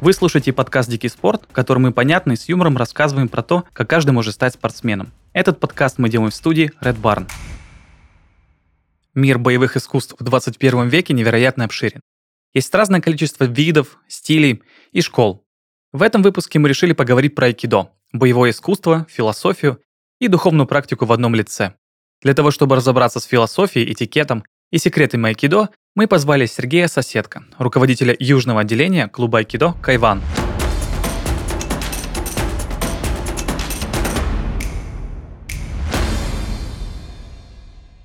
Вы слушаете подкаст «Дикий спорт», в котором мы понятно и с юмором рассказываем про то, как каждый может стать спортсменом. Этот подкаст мы делаем в студии Red Barn. Мир боевых искусств в 21 веке невероятно обширен. Есть разное количество видов, стилей и школ. В этом выпуске мы решили поговорить про айкидо, боевое искусство, философию и духовную практику в одном лице. Для того, чтобы разобраться с философией, этикетом и секретами айкидо, мы позвали Сергея Соседка, руководителя южного отделения клуба айкидо «Кайван».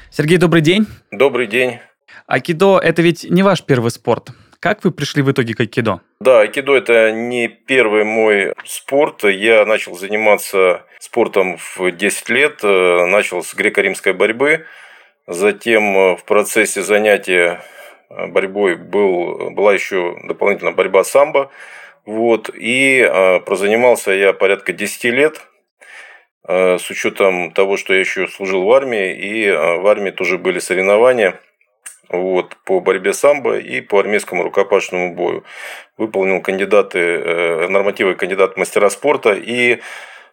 Сергей, добрый день. Добрый день. Айкидо – это ведь не ваш первый спорт. Как вы пришли в итоге к айкидо? Да, айкидо – это не первый мой спорт. Я начал заниматься спортом в 10 лет. Начал с греко-римской борьбы. Затем в процессе занятия борьбой был, была еще дополнительно борьба самбо. Вот, и э, прозанимался я порядка 10 лет, э, с учетом того, что я еще служил в армии, и э, в армии тоже были соревнования вот, по борьбе самбо и по армейскому рукопашному бою. Выполнил кандидаты, э, нормативы кандидат мастера спорта и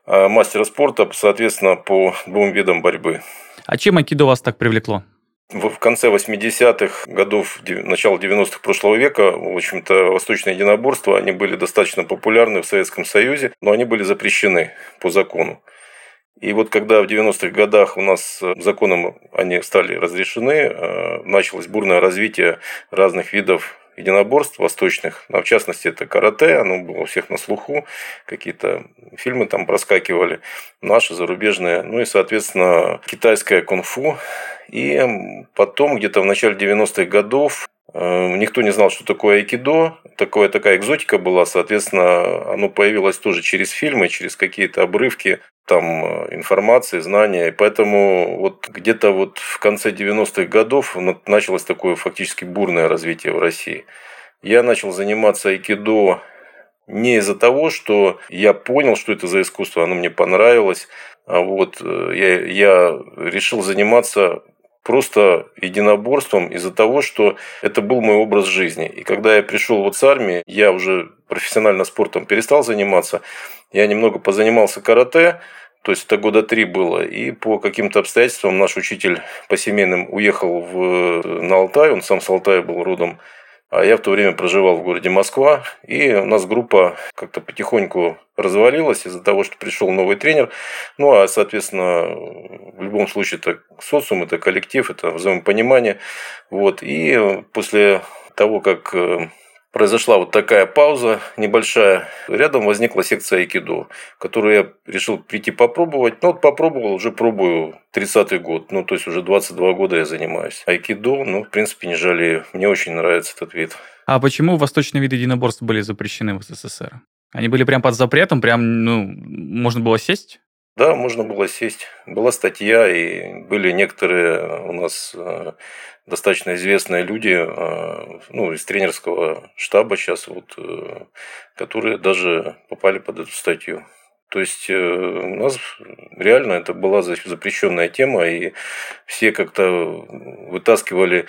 э, мастера спорта, соответственно, по двум видам борьбы. А чем айкидо вас так привлекло? В конце 80-х годов, начало 90-х прошлого века, в общем-то, восточные единоборства, они были достаточно популярны в Советском Союзе, но они были запрещены по закону. И вот когда в 90-х годах у нас э, законом они стали разрешены, э, началось бурное развитие разных видов единоборств восточных, в частности, это карате, оно было у всех на слуху, какие-то фильмы там проскакивали, наши, зарубежные, ну и, соответственно, китайское кунг-фу. И потом, где-то в начале 90-х годов, э, Никто не знал, что такое айкидо. Такое, такая экзотика была. Соответственно, оно появилось тоже через фильмы, через какие-то обрывки там э, информации, знания. И поэтому вот где-то вот в конце 90-х годов началось такое фактически бурное развитие в России. Я начал заниматься айкидо не из-за того, что я понял, что это за искусство, оно мне понравилось. А вот э, я, я решил заниматься просто единоборством из-за того, что это был мой образ жизни. И когда я пришел вот с армии, я уже профессионально спортом перестал заниматься, я немного позанимался карате, то есть это года три было. И по каким-то обстоятельствам наш учитель по семейным уехал в, на Алтай, он сам с Алтая был родом. А я в то время проживал в городе Москва, и у нас группа как-то потихоньку развалилась из-за того, что пришел новый тренер. Ну, а, соответственно, любом случае, это социум, это коллектив, это взаимопонимание. Вот. И после того, как э, произошла вот такая пауза небольшая. Рядом возникла секция айкидо, которую я решил прийти попробовать. Ну, вот попробовал, уже пробую 30-й год. Ну, то есть уже 22 года я занимаюсь. Айкидо, ну, в принципе, не жалею. Мне очень нравится этот вид. А почему восточные виды единоборств были запрещены в СССР? Они были прям под запретом, прям, ну, можно было сесть? Да, можно было сесть. Была статья, и были некоторые у нас э, достаточно известные люди, э, ну, из тренерского штаба сейчас, вот, э, которые даже попали под эту статью. То есть у нас реально это была запрещенная тема, и все как-то вытаскивали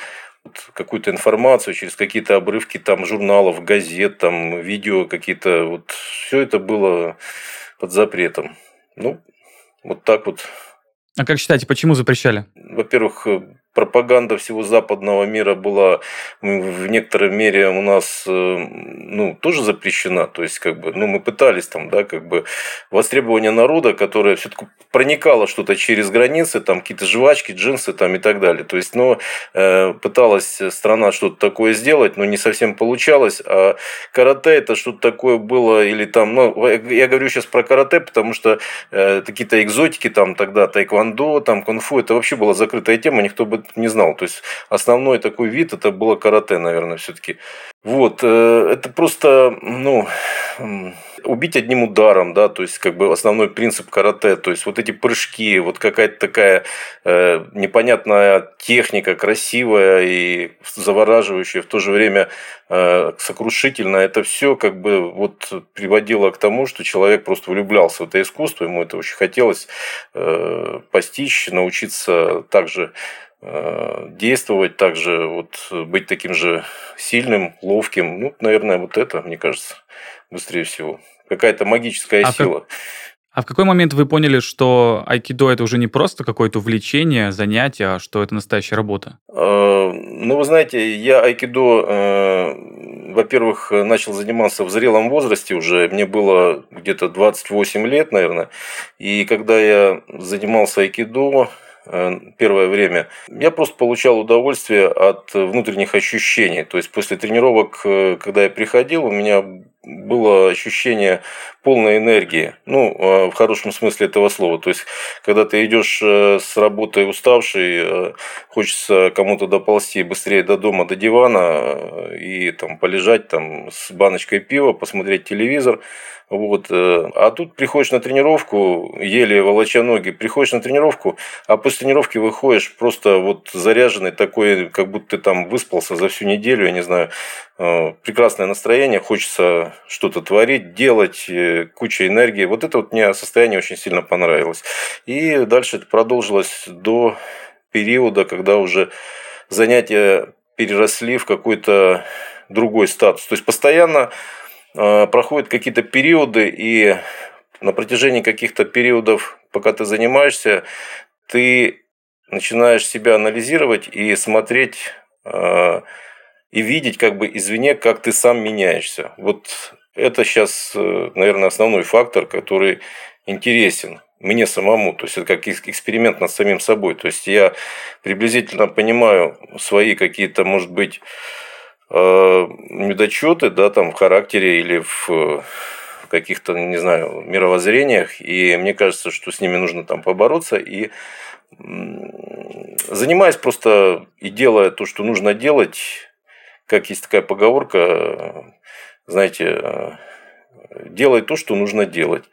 какую-то информацию через какие-то обрывки там журналов, газет, там видео какие-то. Вот все это было под запретом. Ну, вот так вот. А как считаете, почему запрещали? Во-первых, пропаганда всего западного мира была в некоторой мере у нас э, ну, тоже запрещена. То есть, как бы, ну, мы пытались там, да, как бы востребование народа, которое все-таки проникало что-то через границы, там какие-то жвачки, джинсы там и так далее. То есть, но э, пыталась страна что-то такое сделать, но не совсем получалось. А карате это что-то такое было, или там, ну, я говорю сейчас про карате, потому что э, какие-то экзотики там тогда, тайквандо, там кунг-фу, это вообще была закрытая тема, никто бы не знал. То есть основной такой вид это было карате, наверное, все-таки. Вот, э, это просто, ну, убить одним ударом, да, то есть как бы основной принцип карате, то есть вот эти прыжки, вот какая-то такая э, непонятная техника, красивая и завораживающая, в то же время э, сокрушительная, это все как бы вот приводило к тому, что человек просто влюблялся в это искусство, ему это очень хотелось э, постичь, научиться также действовать также, вот быть таким же сильным, ловким. Ну, наверное, вот это, мне кажется, быстрее всего. Какая-то магическая а сила. Как... А в какой момент вы поняли, что айкидо это уже не просто какое-то увлечение, занятие, а что это настоящая работа? Э, ну, вы знаете, я айкидо, э, во-первых, начал заниматься в зрелом возрасте уже. Мне было где-то 28 лет, наверное. И когда я занимался айкидо, Э, первое время, я просто получал удовольствие от внутренних ощущений. То есть после тренировок, э, когда я приходил, у меня было ощущение полной энергии, ну, э, в хорошем смысле этого слова. То есть, когда ты идешь с работы уставший, хочется кому-то доползти быстрее до дома, до дивана и там полежать там с баночкой пива, посмотреть телевизор – вот. Э, а тут приходишь на тренировку, еле волоча ноги, приходишь на тренировку, а после тренировки выходишь просто вот заряженный такой, как будто ты там выспался за всю неделю, я не знаю. Э, прекрасное настроение, хочется что-то творить, делать, э, куча энергии. Вот это вот мне состояние очень сильно понравилось. И дальше это продолжилось до периода, когда уже занятия переросли в какой-то другой статус. То есть постоянно Э, проходят какие-то периоды, и на протяжении каких-то периодов, пока ты занимаешься, ты начинаешь себя анализировать и смотреть э, и видеть как бы извне, как ты сам меняешься. Вот это сейчас, э, наверное, основной фактор, который интересен мне самому. То есть это как эксперимент над самим собой. То есть я приблизительно понимаю свои какие-то, может быть, Э, недочеты, да, там в характере или в каких-то, не знаю, мировоззрениях, и мне кажется, что с ними нужно там побороться, и занимаясь просто и делая то, что нужно делать, как есть такая поговорка, знаете, делай то, что нужно делать,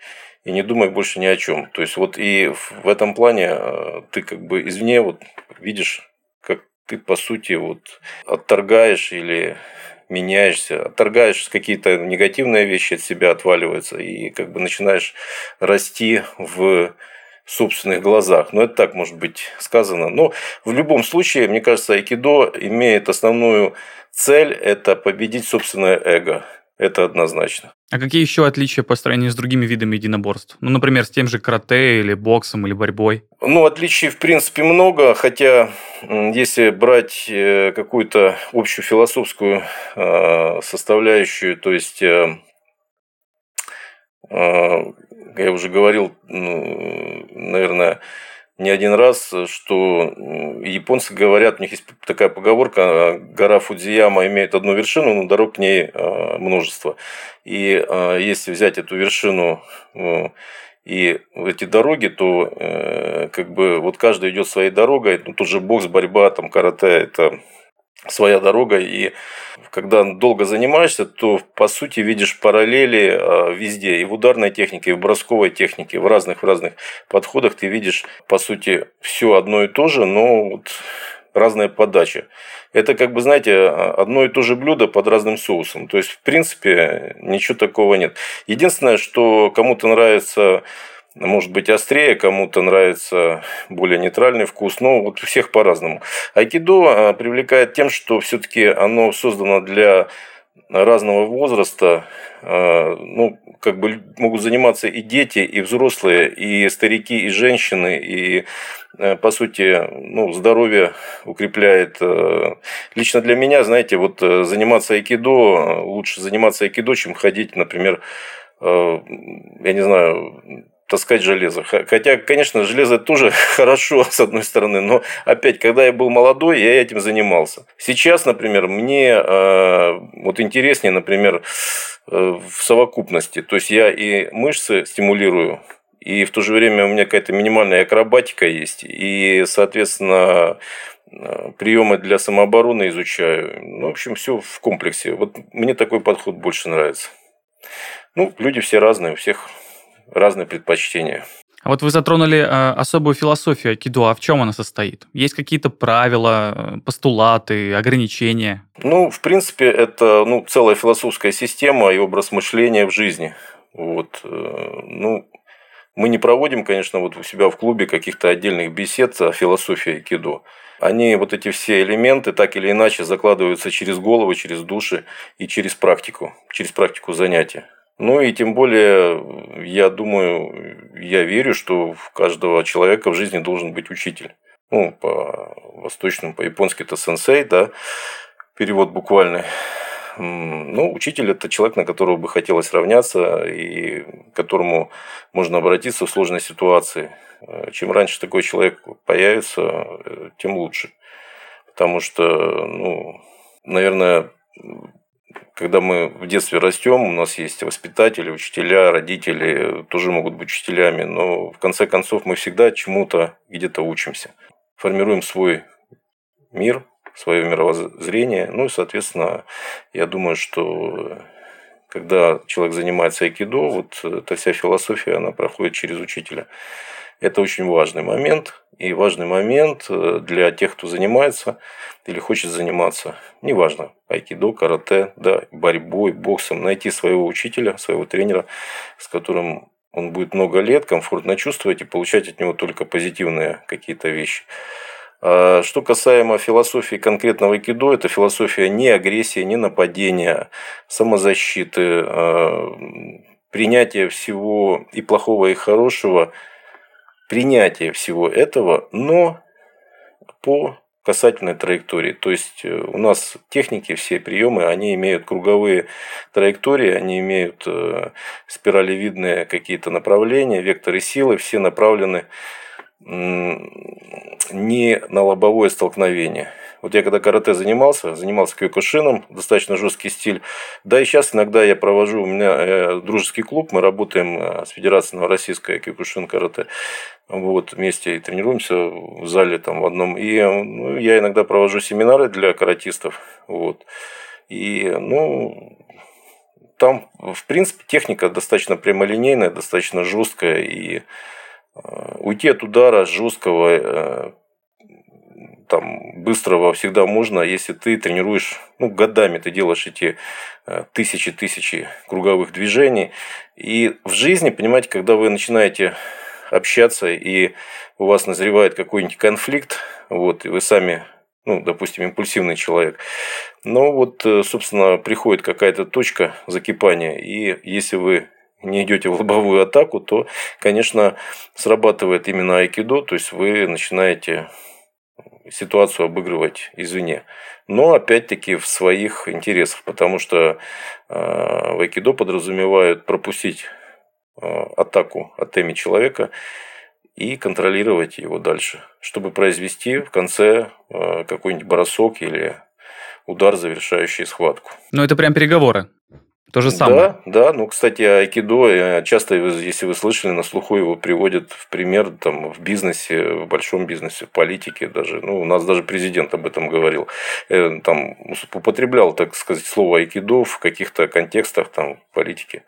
и не думай больше ни о чем. То есть вот и в этом плане э, ты как бы извне вот видишь ты, по сути, вот отторгаешь или меняешься, отторгаешь какие-то негативные вещи от себя, отваливаются, и как бы начинаешь расти в собственных глазах. Но это так может быть сказано. Но в любом случае, мне кажется, айкидо имеет основную цель – это победить собственное эго. Это однозначно. А какие еще отличия по сравнению с другими видами единоборств? Ну, например, с тем же карате или боксом или борьбой? Ну, отличий в принципе много, хотя если брать э, какую-то общую философскую э, составляющую, то есть э, я уже говорил, ну, наверное, не один раз, что японцы говорят, у них есть такая поговорка, гора Фудзияма имеет одну вершину, но дорог к ней а, множество. И а, если взять эту вершину ну, и эти дороги, то э, как бы вот каждый идет своей дорогой, ну, тут же бокс, борьба, там карате, это своя дорога, и когда долго занимаешься, то по сути видишь параллели а, везде, и в ударной технике, и в бросковой технике, в разных в разных подходах ты видишь по сути все одно и то же, но вот разная подача. Это как бы, знаете, одно и то же блюдо под разным соусом. То есть, в принципе, ничего такого нет. Единственное, что кому-то нравится может быть острее, кому-то нравится более нейтральный вкус, но вот у всех по-разному. Айкидо а, привлекает тем, что все-таки оно создано для разного возраста, а, ну, как бы могут заниматься и дети, и взрослые, и старики, и женщины, и э, по сути, ну, здоровье укрепляет. Э, лично для меня, знаете, вот э, заниматься айкидо, лучше заниматься айкидо, чем ходить, например, я не знаю, таскать железо. Хотя, конечно, железо тоже хорошо, с одной стороны, но опять, когда я был молодой, я этим занимался. Сейчас, например, мне э, вот интереснее, например, э, в совокупности. То есть я и мышцы стимулирую, и в то же время у меня какая-то минимальная акробатика есть, и, соответственно, э, приемы для самообороны изучаю. Ну, в общем, все в комплексе. Вот мне такой подход больше нравится. Ну, люди все разные, у всех разные предпочтения. А вот вы затронули э, особую философию айкидо. А в чем она состоит? Есть какие-то правила, э, постулаты, ограничения? Ну, в принципе, это ну, целая философская система и образ мышления в жизни. Вот. Э, ну, Мы не проводим, конечно, вот у себя в клубе каких-то отдельных бесед о философии айкидо. Они, вот эти все элементы, так или иначе закладываются через голову, через души и через практику, через практику занятия. Ну и тем более, я думаю, я верю, что в каждого человека в жизни должен быть учитель. Ну, по восточному, по-японски это сенсей, да, перевод буквальный. Ну, учитель – это человек, на которого бы хотелось равняться и к которому можно обратиться в сложной ситуации. Чем раньше такой человек появится, тем лучше. Потому что, ну, наверное, когда мы в детстве растем, у нас есть воспитатели, учителя, родители тоже могут быть учителями, но в конце концов мы всегда чему-то где-то учимся. Формируем свой мир, свое мировоззрение. Ну и, соответственно, я думаю, что когда человек занимается айкидо, вот эта вся философия, она проходит через учителя. Это очень важный момент. И важный момент э, для тех, кто занимается или хочет заниматься. Неважно, айкидо, карате, да, борьбой, боксом. Найти своего учителя, своего тренера, с которым он будет много лет комфортно чувствовать и получать от него только позитивные какие-то вещи. А что касаемо философии конкретного айкидо, это философия не агрессии, не нападения, самозащиты, а, принятия всего и плохого, и хорошего – принятие всего этого, но по касательной траектории. То есть э, у нас техники, все приемы, они имеют круговые траектории, они имеют э, спиралевидные какие-то направления, векторы силы, все направлены не на лобовое столкновение. Вот я когда карате занимался, занимался кёкушином, достаточно жесткий стиль. Да и сейчас иногда я провожу, у меня э, дружеский клуб, мы работаем э, с Федерацией Российской кёкушин карате. Вот, вместе и тренируемся в зале там в одном. И ну, я иногда провожу семинары для каратистов. Вот. И, ну, там, в принципе, техника достаточно прямолинейная, достаточно жесткая. И э, уйти от удара жесткого там быстрого всегда можно, если ты тренируешь, ну, годами ты делаешь эти тысячи-тысячи э, круговых движений. И в жизни, понимаете, когда вы начинаете общаться, и у вас назревает какой-нибудь конфликт, вот, и вы сами, ну, допустим, импульсивный человек, но вот, э, собственно, приходит какая-то точка закипания, и если вы не идете в лобовую атаку, то, конечно, срабатывает именно айкидо, то есть вы начинаете ситуацию обыгрывать извне. Но опять-таки в своих интересах, потому что э, в айкидо подразумевают пропустить э, атаку от теми человека и контролировать его дальше, чтобы произвести в конце э, какой-нибудь бросок или удар, завершающий схватку. Но это прям переговоры. То же самое. Да, да. Ну, кстати, айкидо, э, часто, если вы слышали, на слуху его приводят в пример там, в бизнесе, в большом бизнесе, в политике даже. Ну, у нас даже президент об этом говорил. Э, там употреблял, так сказать, слово айкидо в каких-то контекстах там, политики.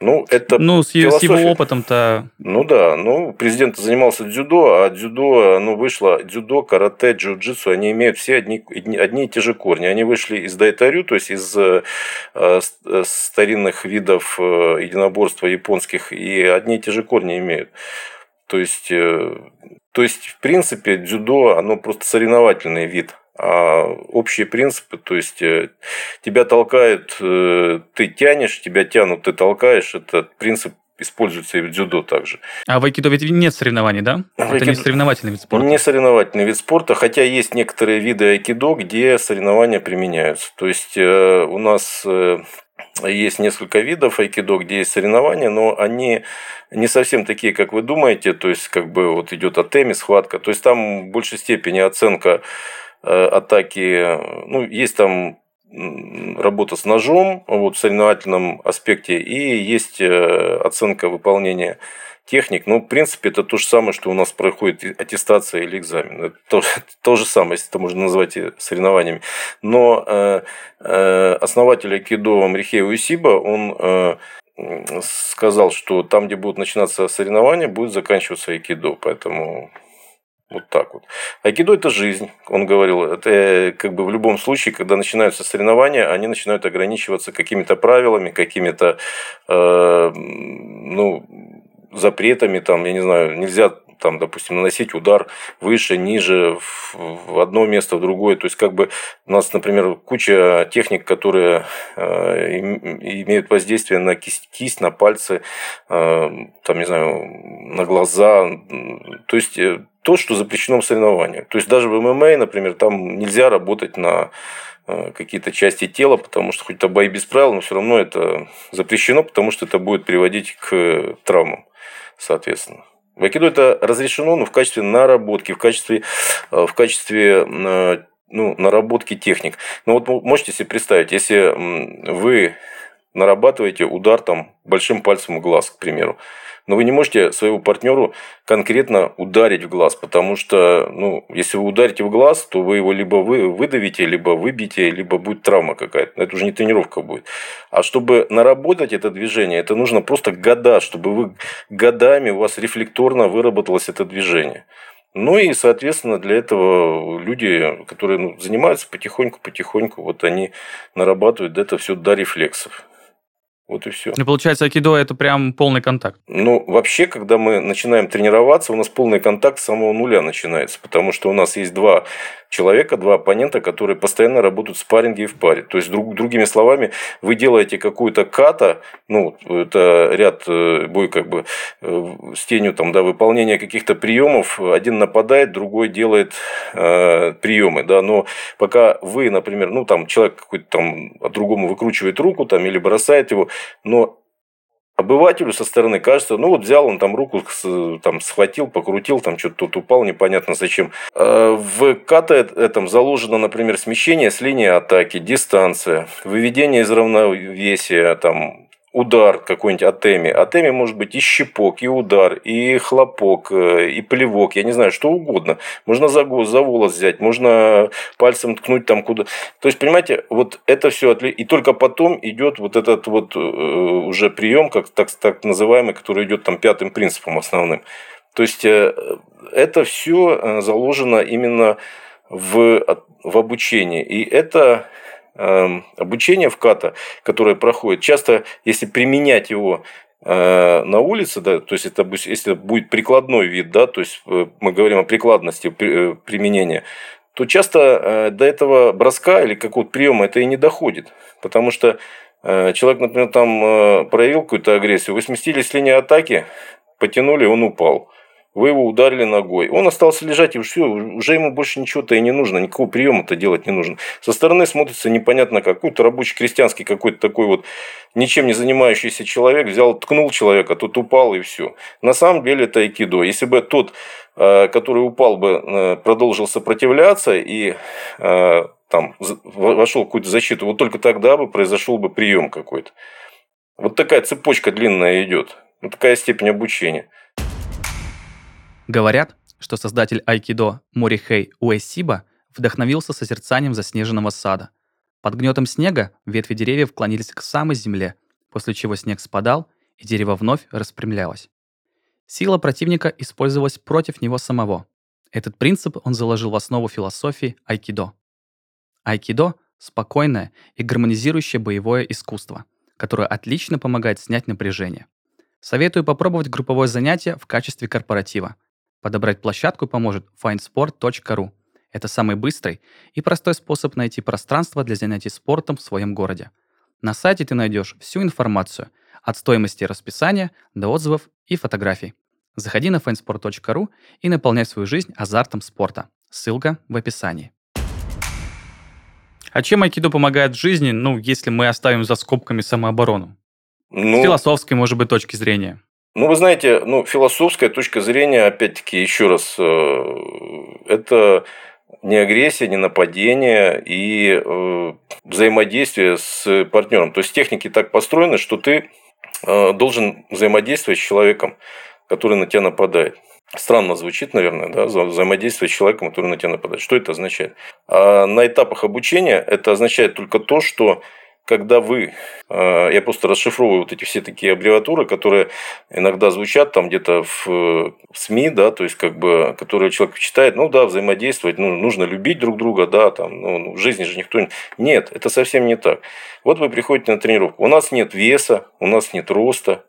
Ну, это ну с, с его опытом-то... Ну да, ну, президент занимался дзюдо, а дзюдо, оно вышло, дзюдо, карате, джиу-джитсу, они имеют все одни, одни и те же корни. Они вышли из дайтарю, то есть из э, э, старинных видов э, единоборства японских, и одни и те же корни имеют. То есть, э, то есть, в принципе, дзюдо, оно просто соревновательный вид а общие принципы, то есть э, тебя толкают, э, ты тянешь, тебя тянут, ты толкаешь, этот принцип используется и в дзюдо также. А в айкидо ведь нет соревнований, да? В Это айкидо... не соревновательный вид спорта? Не соревновательный вид спорта, хотя есть некоторые виды айкидо, где соревнования применяются. То есть э, у нас есть несколько видов айкидо, где есть соревнования, но они не совсем такие, как вы думаете. То есть, как бы вот идет атеми, схватка. То есть, там в большей степени оценка атаки, ну, есть там работа с ножом вот, в соревновательном аспекте, и есть э, оценка выполнения техник. Ну, в принципе, это то же самое, что у нас проходит аттестация или экзамен. Это то, то же самое, если это можно назвать соревнованиями. Но э, э, основатель Акидо Мрихея Усиба, он э, сказал, что там, где будут начинаться соревнования, будет заканчиваться айкидо. Поэтому вот так вот. Айкидо – это жизнь, он говорил. Это э, как бы в любом случае, когда начинаются соревнования, они начинают ограничиваться какими-то правилами, какими-то, э, ну, запретами, там, я не знаю, нельзя там, допустим, наносить удар выше, ниже, в одно место, в другое. То есть, как бы у нас, например, куча техник, которые э, имеют воздействие на кисть, кисть на пальцы, э, там, не знаю, на глаза. То есть, э, то, что запрещено в соревновании. То есть, даже в ММА, например, там нельзя работать на какие-то части тела, потому что хоть это бои без правил, но все равно это запрещено, потому что это будет приводить к травмам, соответственно. В айкидо это разрешено, но в качестве наработки, в качестве, э, в качестве э, ну, наработки техник. Ну вот можете себе представить, если вы нарабатываете удар там большим пальцем в глаз, к примеру, но вы не можете своему партнеру конкретно ударить в глаз, потому что, ну, если вы ударите в глаз, то вы его либо вы выдавите, либо выбьете, либо будет травма какая-то. Это уже не тренировка будет. А чтобы наработать это движение, это нужно просто года, чтобы вы годами у вас рефлекторно выработалось это движение. Ну и, соответственно, для этого люди, которые ну, занимаются потихоньку-потихоньку, вот они нарабатывают это все до рефлексов. Вот и все. И получается, акидо это прям полный контакт. Ну, вообще, когда мы начинаем тренироваться, у нас полный контакт с самого нуля начинается, потому что у нас есть два человека, два оппонента, которые постоянно работают в спарринге и в паре. То есть, друг, другими словами, вы делаете какую-то ката, ну, это ряд э, бой как бы э, с тенью там, да, выполнения каких-то приемов, один нападает, другой делает э, приемы, да, но пока вы, например, ну, там, человек какой-то там другому выкручивает руку там или бросает его, но обывателю со стороны кажется, ну вот взял он там руку, там схватил, покрутил, там что-то тут упал, непонятно зачем. А в ката этом заложено, например, смещение с линии атаки, дистанция, выведение из равновесия, там удар какой-нибудь. От Эми может быть и щепок, и удар, и хлопок, э, и плевок, я не знаю, что угодно. Можно за, за волос взять, можно пальцем ткнуть там куда. То есть, понимаете, вот это все, и только потом идет вот этот вот э, уже прием, как так, так называемый, который идет там пятым принципом основным. То есть, э, это все заложено именно в, в обучении. И это обучение в ката, которое проходит, часто, если применять его э, на улице, да, то есть это если будет прикладной вид, да, то есть э, мы говорим о прикладности э, применения, то часто до этого броска или какого-то приема это и не доходит, потому что человек, например, там проявил какую-то агрессию, вы сместились с линии атаки, потянули, он упал вы его ударили ногой. Он остался лежать, и все, уже ему больше ничего-то и не нужно, никакого приема-то делать не нужно. Со стороны смотрится непонятно как. Какой-то рабочий крестьянский какой-то такой вот ничем не занимающийся человек взял, ткнул человека, тот упал и все. На самом деле это айкидо. Если бы тот, э, который упал бы, э, продолжил сопротивляться и э, там вошел в какую-то защиту, вот только тогда бы произошел бы прием какой-то. Вот такая цепочка длинная идет. Вот такая степень обучения. Говорят, что создатель айкидо Морихей Уэсиба вдохновился созерцанием заснеженного сада. Под гнетом снега ветви деревьев клонились к самой земле, после чего снег спадал, и дерево вновь распрямлялось. Сила противника использовалась против него самого. Этот принцип он заложил в основу философии айкидо. Айкидо – спокойное и гармонизирующее боевое искусство, которое отлично помогает снять напряжение. Советую попробовать групповое занятие в качестве корпоратива – Подобрать площадку поможет findsport.ru. Это самый быстрый и простой способ найти пространство для занятий спортом в своем городе. На сайте ты найдешь всю информацию от стоимости расписания до отзывов и фотографий. Заходи на fansport.ru и наполняй свою жизнь азартом спорта. Ссылка в описании. А чем айкидо помогает в жизни, ну, если мы оставим за скобками самооборону? Ну, С философской, может быть, точки зрения. Ну, вы знаете, ну, философская точка зрения, опять-таки, еще раз, э, это не агрессия, не нападение и э, взаимодействие с партнером. То есть техники так построены, что ты э, должен взаимодействовать с человеком, который на тебя нападает. Странно звучит, наверное, да, взаимодействие с человеком, который на тебя нападает. Что это означает? А на этапах обучения это означает только то, что когда вы, э, я просто расшифровываю вот эти все такие аббревиатуры, которые иногда звучат там где-то в, в СМИ, да, то есть как бы, которые человек читает, ну да, взаимодействовать, ну, нужно любить друг друга, да, там, ну, ну, в жизни же никто не... Нет, это совсем не так. Вот вы приходите на тренировку, у нас нет веса, у нас нет роста,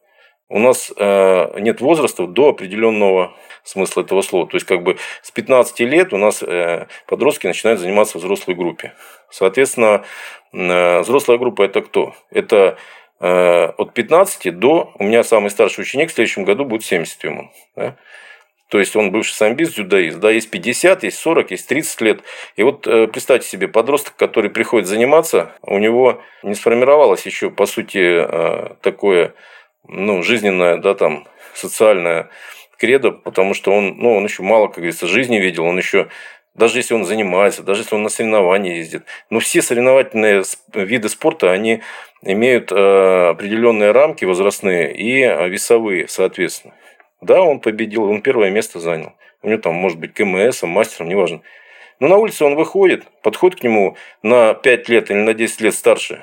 у нас э, нет возраста до определенного смысла этого слова. То есть, как бы с 15 лет у нас э, подростки начинают заниматься в взрослой группе. Соответственно, э, взрослая группа это кто? Это э, от 15 до... У меня самый старший ученик в следующем году будет 70 ему. Да? То есть он бывший самбист, дзюдоист. Да, есть 50, есть 40, есть 30 лет. И вот э, представьте себе, подросток, который приходит заниматься, у него не сформировалось еще, по сути, э, такое ну, жизненное, да, там, социальное кредо, потому что он, ну, он еще мало, как говорится, жизни видел, он еще даже если он занимается, даже если он на соревнования ездит. Но все соревновательные виды спорта, они имеют э, определенные рамки возрастные и весовые, соответственно. Да, он победил, он первое место занял. У него там, может быть, КМС, мастером, неважно. Но на улице он выходит, подходит к нему на 5 лет или на 10 лет старше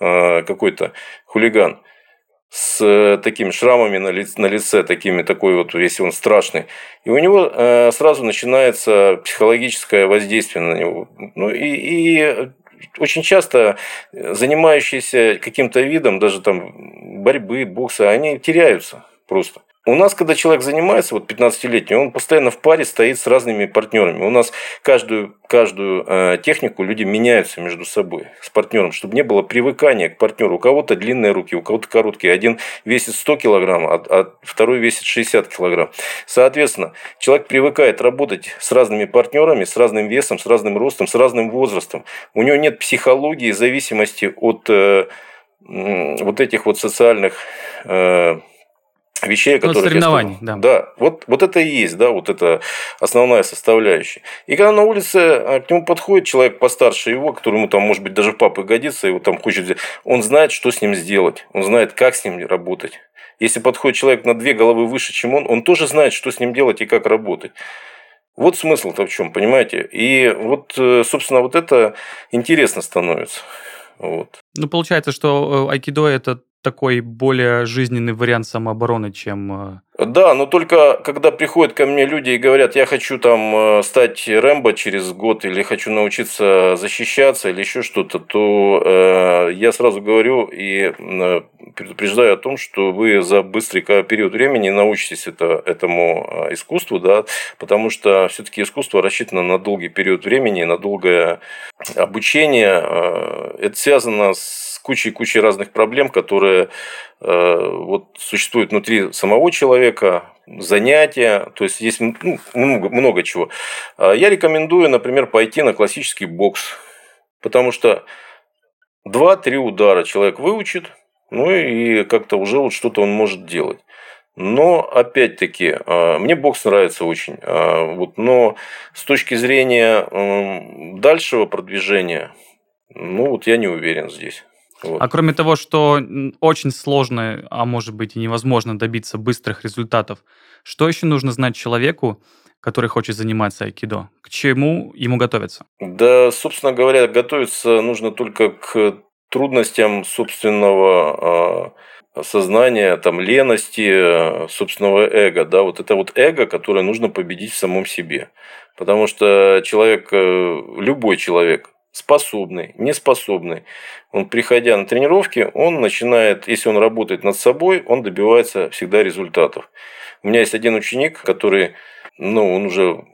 э, какой-то хулиган – с э, такими шрамами на лице, на лице такими, такой вот, если он страшный. И у него э, сразу начинается психологическое воздействие на него. Ну и, и очень часто занимающиеся каким-то видом, даже там борьбы, бокса, они теряются просто. У нас, когда человек занимается, вот 15-летний, он постоянно в паре стоит с разными партнерами. У нас каждую, каждую э, технику люди меняются между собой с партнером, чтобы не было привыкания к партнеру. У кого-то длинные руки, у кого-то короткие. Один весит 100 килограмм, а, а второй весит 60 килограмм. Соответственно, человек привыкает работать с разными партнерами, с разным весом, с разным ростом, с разным возрастом. У него нет психологии зависимости от э, вот этих вот социальных э, вещей, ну, которые... соревнований, да. Да, вот, вот это и есть, да, вот это основная составляющая. И когда на улице а, к нему подходит человек постарше его, который ему там, может быть, даже папы годится, его там хочет взять, он знает, что с ним сделать, он знает, как с ним работать. Если подходит человек на две головы выше, чем он, он тоже знает, что с ним делать и как работать. Вот смысл-то в чем, понимаете? И вот, э, собственно, вот это интересно становится. Вот. Ну, получается, что э, айкидо – это такой более жизненный вариант самообороны, чем... Э, да, но только когда приходят ко мне люди и говорят, я хочу там э, стать Рэмбо через год, или хочу научиться защищаться, или еще что-то, то э, я сразу говорю и э, предупреждаю о том, что вы за быстрый период времени научитесь это, этому искусству, да, потому что все-таки искусство рассчитано на долгий период времени, на долгое обучение. Это связано с кучей-кучей разных проблем, которые э, вот, существуют внутри самого человека, занятия, то есть есть ну, много, много чего. А я рекомендую, например, пойти на классический бокс, потому что 2-3 удара человек выучит, ну и как-то уже вот что-то он может делать. Но опять-таки, а, мне бокс нравится очень. А, вот, но с точки зрения дальшего продвижения, ну вот я не уверен здесь. Вот. А кроме того, что очень сложно, а может быть и невозможно добиться быстрых результатов, что еще нужно знать человеку, который хочет заниматься айкидо? К чему ему готовиться? Да, собственно говоря, готовиться нужно только к трудностям собственного э, сознания, там, лености, собственного эго. Да? Вот это вот эго, которое нужно победить в самом себе. Потому что человек, э, любой человек, способный, неспособный. Он, приходя на тренировки, он начинает, если он работает над собой, он добивается всегда результатов. У меня есть один ученик, который, ну, он уже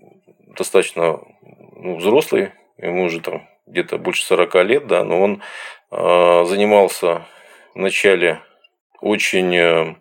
достаточно ну, взрослый, ему уже там где-то больше 40 лет, да, но он э, занимался вначале очень э,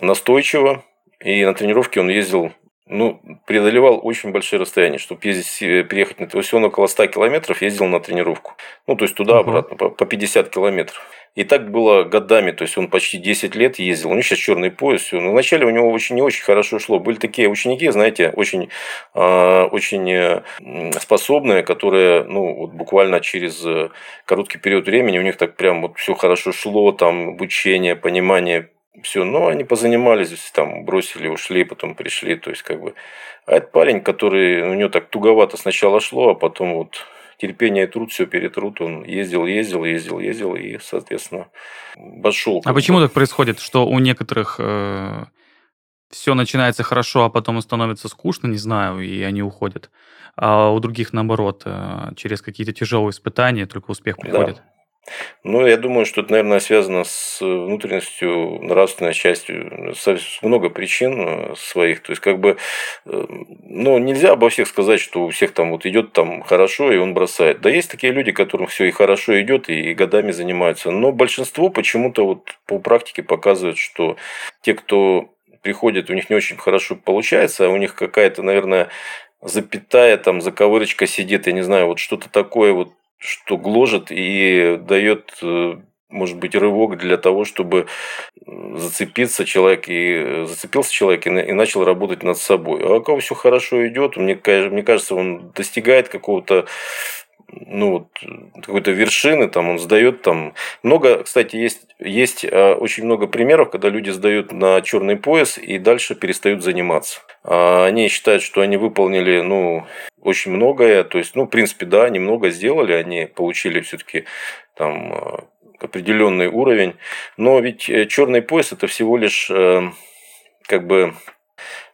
настойчиво, и на тренировке он ездил ну, преодолевал очень большие расстояния, чтобы ездить, э, переехать на... То есть он около 100 километров ездил на тренировку. Ну, то есть туда-обратно, uh-huh. по 50 километров. И так было годами, то есть он почти 10 лет ездил. У него сейчас черный пояс. Все. Но вначале у него очень не очень хорошо шло. Были такие ученики, знаете, очень, э, очень э, способные, которые ну, вот буквально через короткий период времени у них так прям вот все хорошо шло, там обучение, понимание все, но они позанимались, там бросили, ушли, потом пришли, то есть как бы. А этот парень, который у него так туговато сначала шло, а потом вот терпение и труд все перетрут, он ездил, ездил, ездил, ездил и, соответственно, пошел. А почему так происходит, что у некоторых э, все начинается хорошо, а потом становится скучно, не знаю, и они уходят, а у других наоборот, э, через какие-то тяжелые испытания только успех приходит? Да. Ну, я думаю, что это, наверное, связано с внутренностью, нравственной частью. Много причин э, своих. То есть, как бы, э, ну, нельзя обо всех сказать, что у всех там вот идет там хорошо, и он бросает. Да есть такие люди, которым все и хорошо идет, и годами занимаются. Но большинство почему-то вот по практике показывает, что те, кто приходит, у них не очень хорошо получается, а у них какая-то, наверное, запятая, там, заковырочка сидит, я не знаю, вот что-то такое вот что гложет и дает э, может быть, рывок для того, чтобы зацепиться человек и зацепился человек и, начал работать над собой. А у все хорошо идет, мне, мне кажется, он достигает какого-то ну, вот, какой-то вершины, там он сдает там. Много, кстати, есть, есть а, очень много примеров, когда люди сдают на черный пояс и дальше перестают заниматься. А они считают, что они выполнили, ну, очень многое, то есть, ну, в принципе, да, они много сделали, они получили все-таки там а, определенный уровень, но ведь э, черный пояс это всего лишь э, как бы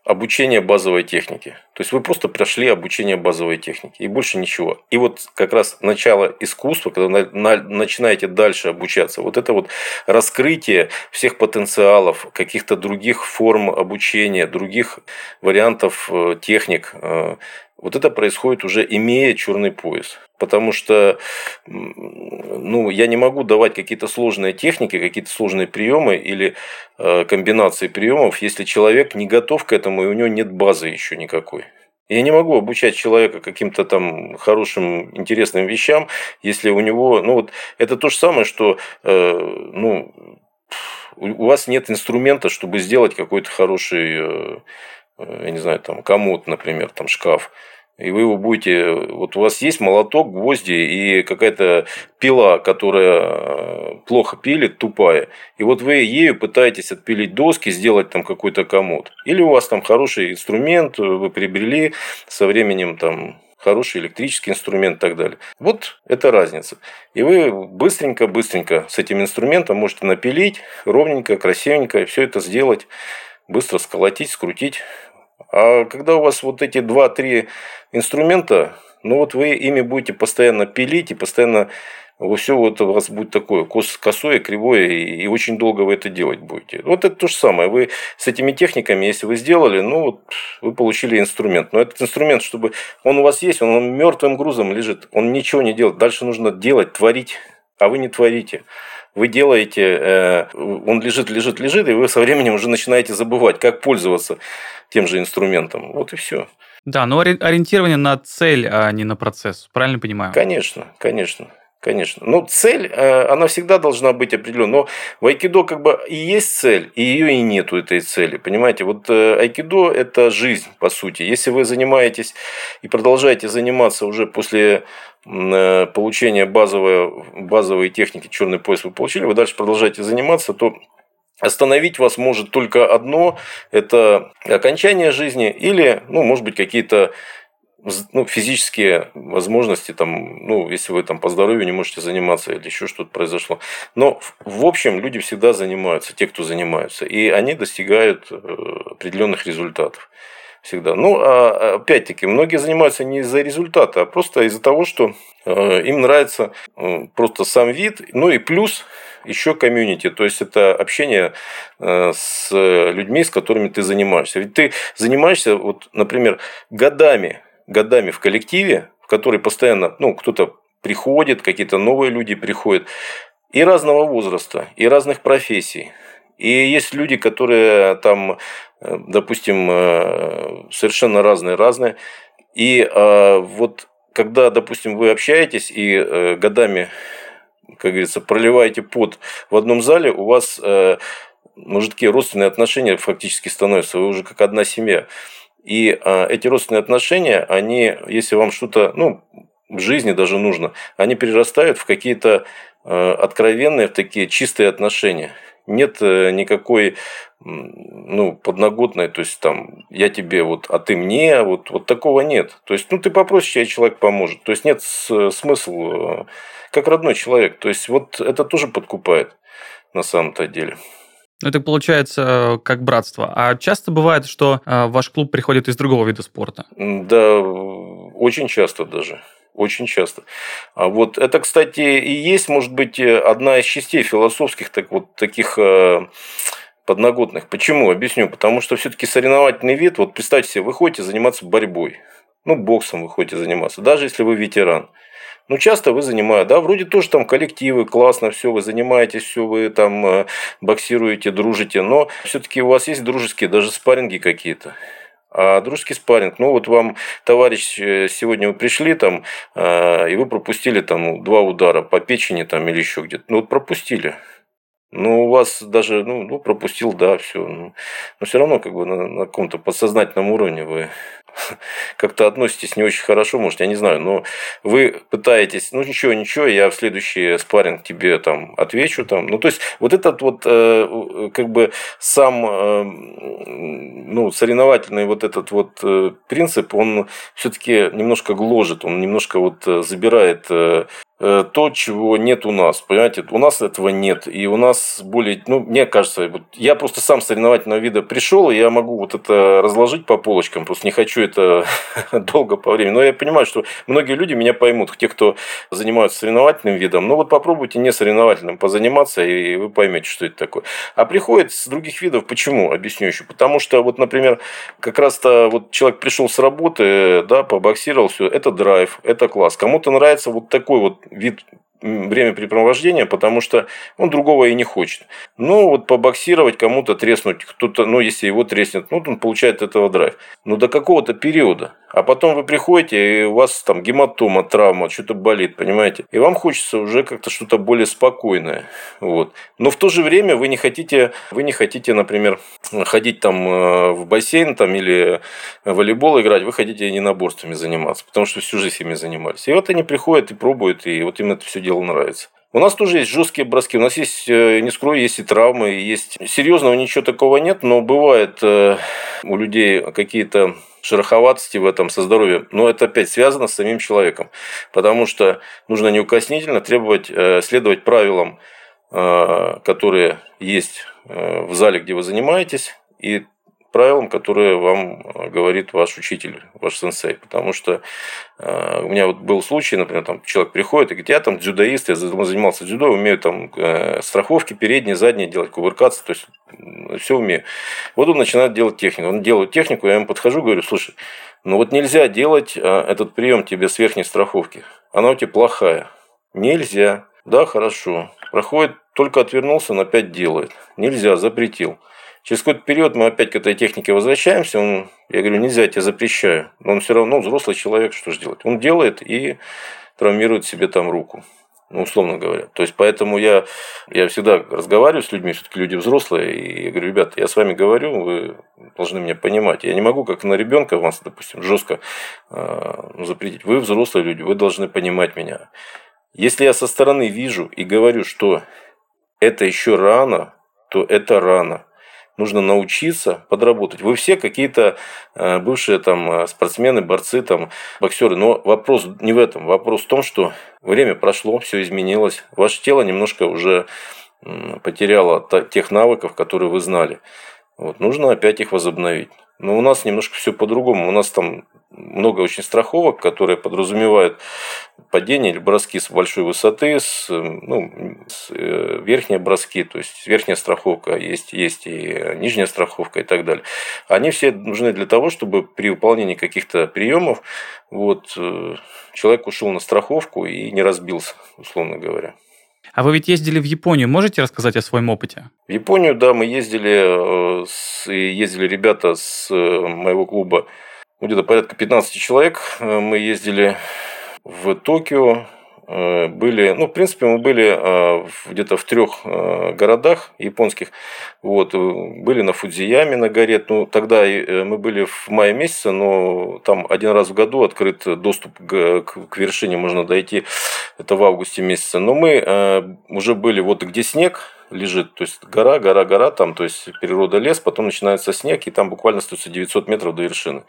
обучение базовой техники. То есть вы просто прошли обучение базовой техники и больше ничего. И вот как раз начало искусства, когда на, на, начинаете дальше обучаться, вот это вот раскрытие всех потенциалов, каких-то других форм обучения, других вариантов э, техник, э, вот это происходит уже имея черный пояс. Потому что ну, я не могу давать какие-то сложные техники, какие-то сложные приемы или э, комбинации приемов, если человек не готов к этому и у него нет базы еще никакой. Я не могу обучать человека каким-то там хорошим, интересным вещам, если у него, ну вот, это то же самое, что, э, ну, у вас нет инструмента, чтобы сделать какой-то хороший, э, я не знаю, там, комод, например, там, шкаф и вы его будете... Вот у вас есть молоток, гвозди и какая-то пила, которая э, плохо пилит, тупая. И вот вы ею пытаетесь отпилить доски, сделать там какой-то комод. Или у вас там хороший инструмент, вы приобрели со временем там хороший электрический инструмент и так далее. Вот это разница. И вы быстренько-быстренько с этим инструментом можете напилить ровненько, красивенько, все это сделать, быстро сколотить, скрутить. А когда у вас вот эти два-три инструмента, ну вот вы ими будете постоянно пилить и постоянно все вот у вас будет такое косое, кривое, и очень долго вы это делать будете. Вот это то же самое. Вы с этими техниками, если вы сделали, ну вот вы получили инструмент. Но этот инструмент, чтобы он у вас есть, он мертвым грузом лежит, он ничего не делает. Дальше нужно делать, творить, а вы не творите вы делаете, э, он лежит, лежит, лежит, и вы со временем уже начинаете забывать, как пользоваться тем же инструментом. Вот и все. Да, но ориентирование на цель, а не на процесс. Правильно понимаю? Конечно, конечно. Конечно. Но цель, э, она всегда должна быть определенной. Но в айкидо как бы и есть цель, и ее и нету этой цели. Понимаете, вот э, айкидо – это жизнь, по сути. Если вы занимаетесь и продолжаете заниматься уже после э, получения базовой, базовой техники черный пояс вы получили, вы дальше продолжаете заниматься, то Остановить вас может только одно – это окончание жизни или, ну, может быть, какие-то ну, физические возможности, там, ну, если вы там по здоровью не можете заниматься или еще что-то произошло. Но в общем люди всегда занимаются, те, кто занимаются, и они достигают э, определенных результатов всегда. Ну, а опять-таки, многие занимаются не из-за результата, а просто из-за того, что э, им нравится э, просто сам вид, ну и плюс еще комьюнити, то есть это общение с людьми, с которыми ты занимаешься. Ведь ты занимаешься, вот, например, годами годами в коллективе, в который постоянно, ну, кто-то приходит, какие-то новые люди приходят, и разного возраста, и разных профессий. И есть люди, которые там, э, допустим, э, совершенно разные-разные. И э, вот когда, допустим, вы общаетесь и годами, как говорится, проливаете пот в одном зале, у вас такие родственные отношения фактически становятся, вы уже как одна семья. И а, эти родственные отношения, они, если вам что-то, ну, в жизни даже нужно, они перерастают в какие-то а, откровенные, в такие чистые отношения. Нет э, никакой ну, подноготной, то есть там я тебе вот, а ты мне, вот, вот такого нет. То есть, ну, ты попросишь, тебе человек поможет. То есть нет смысла, э, как родной человек. То есть, вот это тоже подкупает на самом-то деле. Ну, это получается как братство. А часто бывает, что э, ваш клуб приходит из другого вида спорта? Да, очень часто даже. Очень часто. А вот это, кстати, и есть, может быть, одна из частей философских так вот таких э, подноготных. Почему? Объясню. Потому что все-таки соревновательный вид, вот представьте себе, вы ходите заниматься борьбой. Ну, боксом вы ходите заниматься, даже если вы ветеран. Ну, часто вы занимаете, да, вроде тоже там коллективы, классно, все, вы занимаетесь, все, вы там э, боксируете, дружите, но все-таки у вас есть дружеские даже спарринги какие-то. А дружеский спарринг, ну вот вам, товарищ, э, сегодня вы пришли там, э, и вы пропустили там два удара по печени там или еще где-то. Ну вот пропустили. Ну, у вас даже, ну, ну пропустил, да, все. Ну, но все равно, как бы, на, на каком-то подсознательном уровне вы как-то относитесь не очень хорошо, может, я не знаю, но вы пытаетесь, ну ничего, ничего, я в следующий спарринг тебе там отвечу там. Ну, то есть, вот этот вот э, как бы сам э, ну, соревновательный вот этот вот э, принцип, он все-таки немножко гложет, он немножко вот забирает Э, то, чего нет у нас. Понимаете, у нас этого нет. И у нас более, ну, мне кажется, вот я просто сам соревновательного вида пришел, и я могу вот это разложить по полочкам, просто не хочу это долго по времени. Но я понимаю, что многие люди меня поймут, те, кто занимаются соревновательным видом. Ну, вот попробуйте не соревновательным позаниматься, и вы поймете, что это такое. А приходит с других видов, почему? Объясню еще. Потому что, вот, например, как раз-то вот человек пришел с работы, да, побоксировал, все, это драйв, это класс. Кому-то нравится вот такой вот вид времяпрепровождения, потому что он другого и не хочет. Ну, вот побоксировать, кому-то треснуть, кто-то, ну, если его треснет, ну, он получает этого драйв. Но до какого-то периода. А потом вы приходите, и у вас там гематома, травма, что-то болит, понимаете? И вам хочется уже как-то что-то более спокойное. Вот. Но в то же время вы не хотите, вы не хотите, например, ходить там э, в бассейн там, или волейбол играть, вы хотите единоборствами заниматься, потому что всю жизнь ими занимались. И вот они приходят и пробуют, и вот им это все дело нравится. У нас тоже есть жесткие броски, у нас есть, э, не скрою, есть и травмы, есть серьезного ничего такого нет, но бывает э, у людей какие-то шероховатости в этом со здоровьем, но это опять связано с самим человеком, потому что нужно неукоснительно требовать, э, следовать правилам, которые есть в зале, где вы занимаетесь, и правилам, которые вам э, говорит ваш учитель, ваш сенсей. Потому что э, у меня вот был случай, например, там человек приходит и говорит, я там дзюдоист, я занимался дзюдо, умею там э, страховки передние, задние делать, кувыркаться, то есть все умею. Вот он начинает делать технику. Он делает технику, я ему подхожу, говорю, слушай, ну вот нельзя делать этот прием тебе с верхней страховки. Она у тебя плохая. Нельзя. Да, хорошо. Проходит, только отвернулся, он опять делает. Нельзя, запретил. Через какой-то период мы опять к этой технике возвращаемся. Он, я говорю, нельзя, я тебе запрещаю. Но он все равно взрослый человек, что же делать? Он делает и травмирует себе там руку. Ну, условно говоря. То есть, поэтому я, я всегда разговариваю с людьми, все-таки люди взрослые, и я говорю, ребята, я с вами говорю, вы должны меня понимать. Я не могу, как на ребенка вас, допустим, жестко э, ну, запретить. Вы взрослые люди, вы должны понимать меня. Если я со стороны вижу и говорю, что это еще рано, то это рано нужно научиться подработать. Вы все какие-то э, бывшие там э, спортсмены, борцы, там, боксеры. Но вопрос не в этом. Вопрос в том, что время прошло, все изменилось. Ваше тело немножко уже потеряло тех навыков, которые вы знали. Вот, нужно опять их возобновить. Но у нас немножко все по-другому. У нас там много очень страховок, которые подразумевают падение или броски с большой высоты, с, ну, с э, верхние броски, то есть верхняя страховка, есть, есть и нижняя страховка и так далее. Они все нужны для того, чтобы при выполнении каких-то приемов вот, э, человек ушел на страховку и не разбился, условно говоря. А вы ведь ездили в Японию, можете рассказать о своем опыте? В Японию, да, мы ездили, э, ездили ребята с моего клуба где-то порядка 15 человек. Э, мы ездили в Токио, были, ну, в принципе, мы были э, где-то в трех городах японских. Вот, были на Фудзияме на горе. Ну, тогда мы были в мае месяце, но там один раз в году открыт доступ к вершине, можно дойти. Это в августе месяце. Но мы уже были вот где снег, лежит, то есть гора, гора, гора, там, то есть природа лес, потом начинается снег, и там буквально остается 900 метров до вершины.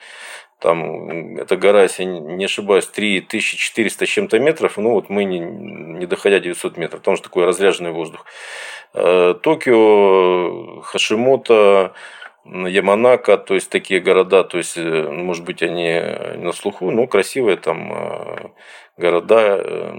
Там эта гора, если не ошибаюсь, 3400 с чем-то метров, ну вот мы не, не доходя 900 метров, потому что такой разряженный воздух. Э, Токио, Хашимото, Яманака, то есть такие города, то есть, может быть, они на слуху, но красивые там города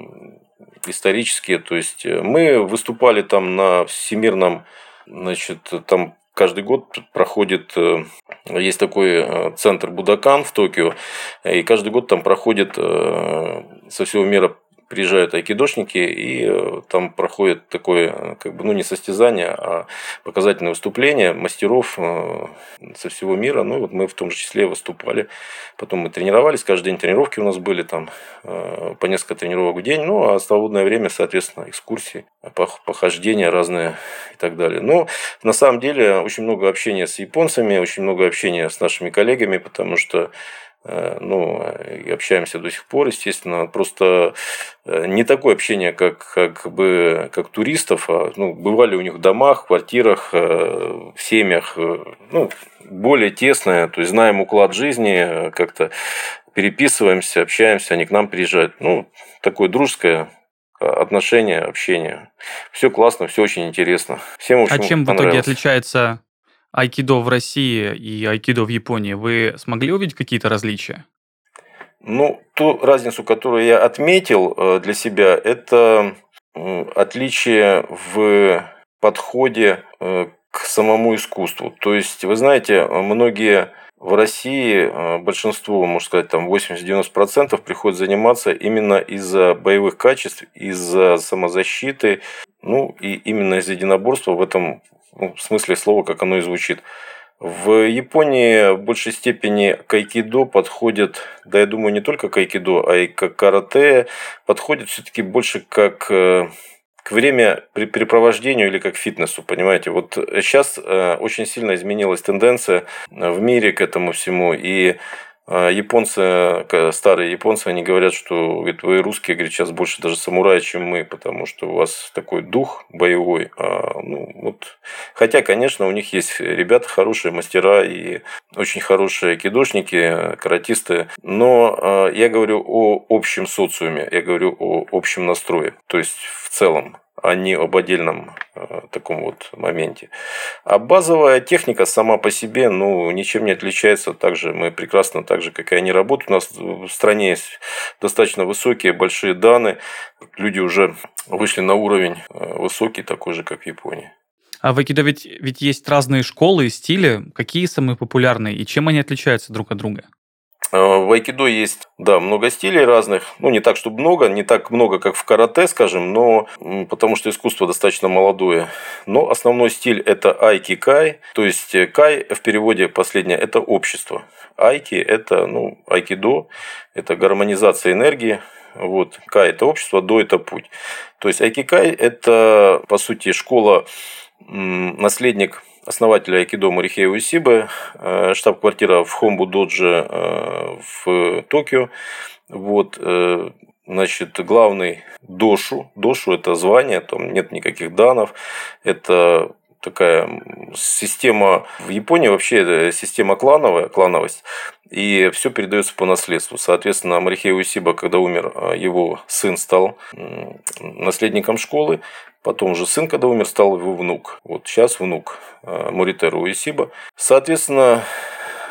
исторические. То есть мы выступали там на всемирном, значит, там каждый год проходит, э, есть такой э, центр Будакан в Токио, и каждый год там проходит э, со всего мира приезжают айкидошники, и э, там проходит такое, э, как бы, ну, не состязание, а показательное выступление мастеров э, со всего мира. Ну, вот мы в том же числе выступали. Потом мы тренировались, каждый день тренировки у нас были, там, по несколько тренировок в день. Ну, а свободное время, соответственно, экскурсии, похождения разные и так далее. Но на самом деле очень много общения с японцами, очень много общения с нашими коллегами, потому что ну, и общаемся до сих пор, естественно. Просто э, не такое общение, как, как бы как туристов, а ну, бывали у них в домах, квартирах, э, в семьях, ну, более тесное, то есть знаем уклад жизни, как-то переписываемся, общаемся, они к нам приезжают. Ну, такое дружеское отношение, общение. Все классно, все очень интересно. Всем, в а чем в итоге отличается айкидо в России и айкидо в Японии, вы смогли увидеть какие-то различия? Ну, ту разницу, которую я отметил э, для себя, это отличие в подходе э, к самому искусству. То есть, вы знаете, многие в России, э, большинство, можно сказать, там 80-90% приходят заниматься именно из-за боевых качеств, из-за самозащиты, ну и именно из-за единоборства в этом ну, в смысле слова, как оно и звучит. В Японии в большей степени к айкидо подходит, да я думаю, не только к айкидо, а и к карате, подходит все-таки больше как э, к время препровождению или как фитнесу, понимаете. Вот сейчас э, очень сильно изменилась тенденция в мире к этому всему, и японцы, старые японцы, они говорят, что говорит, вы русские, говорит, сейчас больше даже самураи, чем мы, потому что у вас такой дух боевой. А, ну, вот. Хотя, конечно, у них есть ребята хорошие, мастера и очень хорошие кидошники, каратисты. Но а, я говорю о общем социуме, я говорю о общем настрое. То есть, в целом а не об отдельном э, таком вот моменте. А базовая техника сама по себе, ну, ничем не отличается. Также мы прекрасно, так же, как и они работают. У нас в стране есть достаточно высокие, большие данные. Люди уже вышли на уровень э, высокий, такой же, как в Японии. А в Айкидо ведь, ведь есть разные школы и стили. Какие самые популярные и чем они отличаются друг от друга? Э, в айкидо есть, да, много стилей разных. Ну, не так, чтобы много, не так много, как в карате, скажем, но потому что искусство достаточно молодое. Но основной стиль – это айки-кай. То есть, э, кай в переводе последнее – это общество. Айки – это, ну, айкидо – это гармонизация энергии. Вот, кай – это общество, до – это путь. То есть, айки-кай – это, по сути, школа наследник основателя Айкидо Марихея Усибы, э, штаб-квартира в Хомбу Доджи э, в Токио. Вот, э, значит, главный Дошу. Дошу – это звание, там нет никаких данов. Это такая система в Японии вообще система клановая, клановость, и все передается по наследству. Соответственно, Марихей Усиба, когда умер, его сын стал наследником школы, Потом же сын, когда умер, стал его внук. Вот сейчас внук э, Муритеру Уисиба. Соответственно,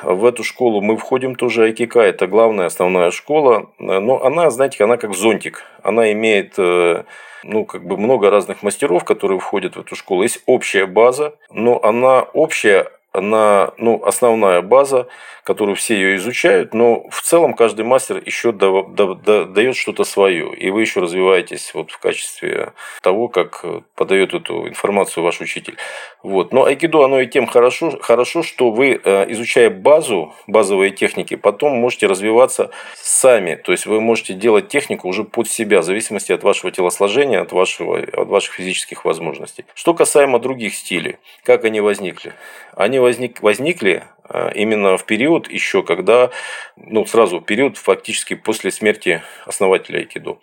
в эту школу мы входим тоже Айкика, это главная основная школа, но она, знаете, она как зонтик, она имеет э, ну, как бы много разных мастеров, которые входят в эту школу. Есть общая база, но она общая на ну, основная база, которую все ее изучают, но в целом каждый мастер еще да, да, да, дает что-то свое, и вы еще развиваетесь вот в качестве того, как подает эту информацию ваш учитель. Вот. Но айкидо, оно и тем хорошо, хорошо, что вы, э, изучая базу, базовые техники, потом можете развиваться сами, то есть вы можете делать технику уже под себя, в зависимости от вашего телосложения, от, вашего, от ваших физических возможностей. Что касаемо других стилей, как они возникли? Они возник, возникли а, именно в период еще, когда, ну, сразу период фактически после смерти основателя айкидо.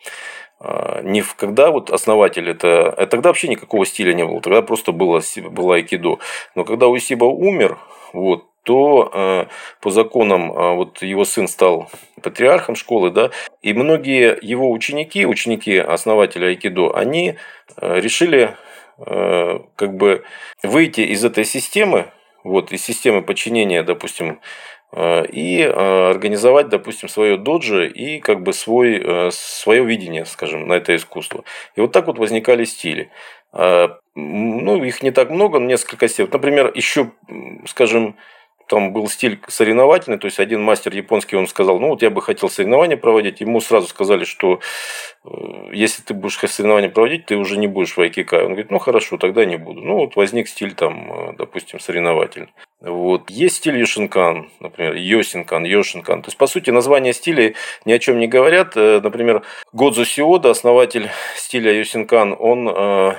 А, не в, когда вот основатель это, это тогда вообще никакого стиля не было, тогда просто было, было айкидо. Но когда Усиба умер, вот, то э, по законам э, вот его сын стал патриархом школы, да, и многие его ученики, ученики основателя айкидо, они э, решили э, как бы выйти из этой системы, вот, из системы подчинения, допустим, э, и э, организовать, допустим, свое доджи и как бы свой, э, свое видение, скажем, на это искусство. И вот так вот возникали стили. Ну, их не так много, несколько стилей. Например, еще, скажем, там был стиль соревновательный, то есть один мастер японский, он сказал, ну вот я бы хотел соревнования проводить, ему сразу сказали, что э, если ты будешь соревнования проводить, ты уже не будешь в айкикай. Он говорит, ну хорошо, тогда не буду. Ну вот возник стиль там, э, допустим, соревновательный. Вот. Есть стиль Йошинкан, например, Йосинкан, Йошинкан. То есть, по сути, названия стилей ни о чем не говорят. Э, например, Годзу Сиода, основатель стиля Йосинкан, он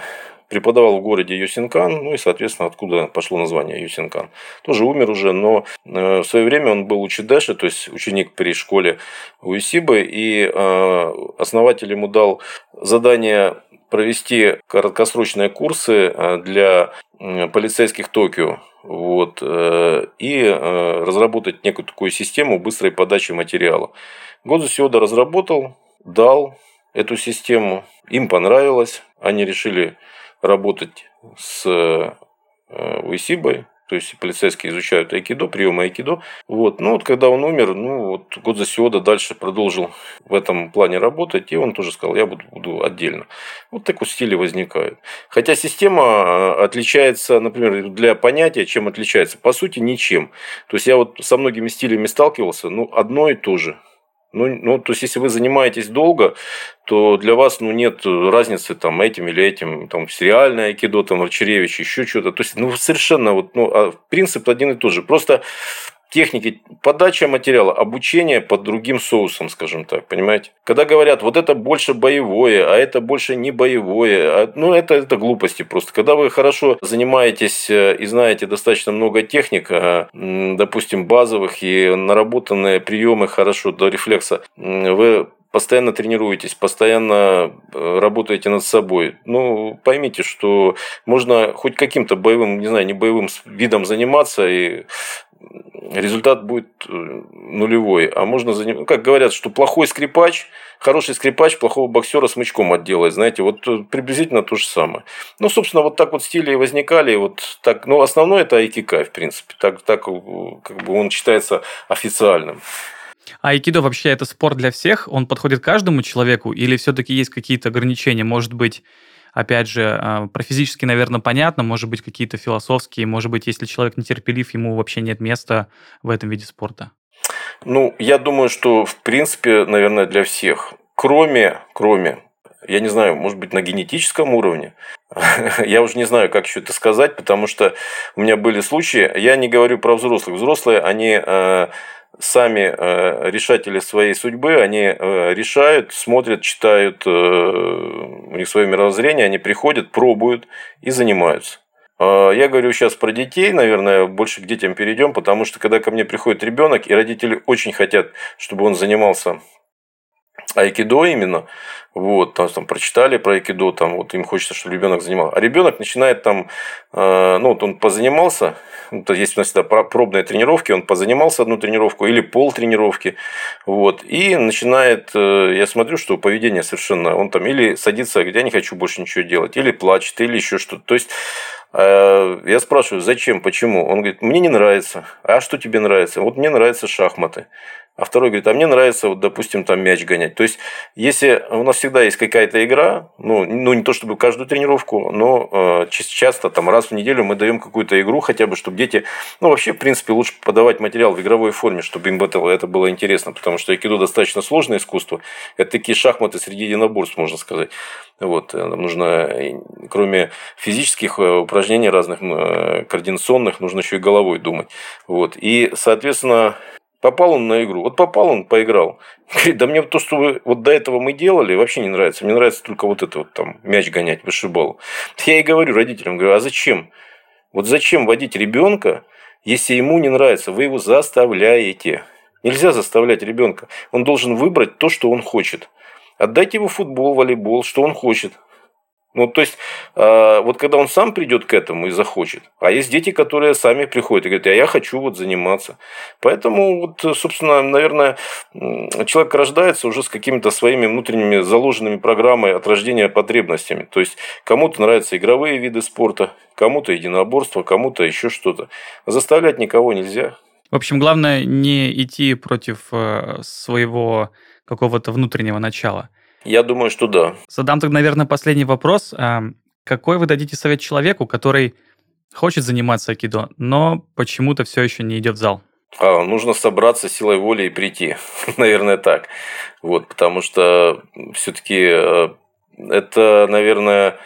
преподавал в городе Юсинкан, ну и, соответственно, откуда пошло название Юсинкан. Тоже умер уже, но э, в свое время он был учидаши, то есть ученик при школе Уисибы, и э, основатель ему дал задание провести краткосрочные курсы э, для полицейских Токио вот, и разработать некую такую систему быстрой подачи материала. Годзу Сиода разработал, дал эту систему, им понравилось, они решили работать с э, Уисибой, то есть полицейские изучают айкидо, приемы айкидо. Вот. Ну вот когда он умер, ну вот Годза Сиода дальше продолжил в этом плане работать, и он тоже сказал, я буду, буду отдельно. Вот такой стиль возникает. Хотя система э, отличается, например, для понятия, чем отличается? По сути, ничем. То есть я вот со многими стилями сталкивался, ну одно и то же. Ну, ну, то есть, если вы занимаетесь долго, то для вас ну, нет разницы там, этим или этим, там, сериальное айкидо, там, Арчеревич, еще что-то. То есть, ну, совершенно вот, ну, а принцип один и тот же. Просто техники, подача материала, обучение под другим соусом, скажем так, понимаете? Когда говорят, вот это больше боевое, а это больше не боевое, а, ну это, это глупости просто. Когда вы хорошо занимаетесь э, и знаете достаточно много техник, а, допустим, базовых и наработанные приемы хорошо до рефлекса, вы постоянно тренируетесь, постоянно э, работаете над собой. Ну, поймите, что можно хоть каким-то боевым, не знаю, не боевым видом заниматься, и результат будет э, нулевой. А можно заниматься, ну, как говорят, что плохой скрипач, хороший скрипач плохого боксера смычком отделает. Знаете, вот э, приблизительно то же самое. Ну, собственно, вот так вот стили и возникали. Вот так, ну, основное это айкикай, в принципе. Так, так э, как бы он считается официальным. А айкидо вообще это спорт для всех? Он подходит каждому человеку? Или все-таки есть какие-то ограничения? Может быть, Опять же, а, про физически, наверное, понятно, может быть, какие-то философские, может быть, если человек нетерпелив, ему вообще нет места в этом виде спорта. Ну, я думаю, что, в принципе, наверное, для всех. Кроме, кроме, я не знаю, может быть, на генетическом уровне. я уже не знаю, как еще это сказать, потому что у меня были случаи, я не говорю про взрослых. Взрослые, они э, сами э, решатели своей судьбы, они э, решают, смотрят, читают э, у них свое мировоззрение, они приходят, пробуют и занимаются. Я говорю сейчас про детей, наверное, больше к детям перейдем, потому что когда ко мне приходит ребенок, и родители очень хотят, чтобы он занимался айкидо именно, вот, там, там прочитали про айкидо, там, вот им хочется, чтобы ребенок занимался. А ребенок начинает там, э, ну, вот он позанимался, то есть у нас всегда пробные тренировки, он позанимался одну тренировку или пол тренировки, вот, и начинает, э, я смотрю, что поведение совершенно, он там или садится, говорит, я не хочу больше ничего делать, или плачет, или еще что-то. То есть э, я спрашиваю, зачем, почему? Он говорит, мне не нравится. А что тебе нравится? Вот мне нравятся шахматы. А второй говорит, а мне нравится, вот, допустим, там мяч гонять. То есть, если у нас всегда есть какая-то игра, ну, ну не то чтобы каждую тренировку, но э, часто там раз в неделю мы даем какую-то игру, хотя бы, чтобы дети, ну, вообще, в принципе, лучше подавать материал в игровой форме, чтобы им это, это было интересно, потому что айкидо достаточно сложное искусство. Это такие шахматы среди единоборств, можно сказать. Вот, э, нам нужно, э, кроме физических э, упражнений разных, координационных, нужно еще и головой думать. Вот. И, соответственно, Попал он на игру. Вот попал он, поиграл. Говорит, да мне то, что вы вот до этого мы делали, вообще не нравится. Мне нравится только вот это вот там мяч гонять, вышибал. Я и говорю родителям, говорю, а зачем? Вот зачем водить ребенка, если ему не нравится? Вы его заставляете. Нельзя заставлять ребенка. Он должен выбрать то, что он хочет. Отдайте ему футбол, волейбол, что он хочет. Ну, то есть, э, вот когда он сам придет к этому и захочет, а есть дети, которые сами приходят и говорят, а я хочу вот заниматься. Поэтому, вот, собственно, наверное, человек рождается уже с какими-то своими внутренними заложенными программой от рождения потребностями. То есть, кому-то нравятся игровые виды спорта, кому-то единоборство, кому-то еще что-то. Заставлять никого нельзя. В общем, главное не идти против э, своего какого-то внутреннего начала. Я думаю, что да. Задам тогда, наверное, последний вопрос. А, какой вы дадите совет человеку, который хочет заниматься айкидо, но почему-то все еще не идет в зал? А, нужно собраться силой воли и прийти. Наверное, так. Вот, потому что все-таки э, это, наверное,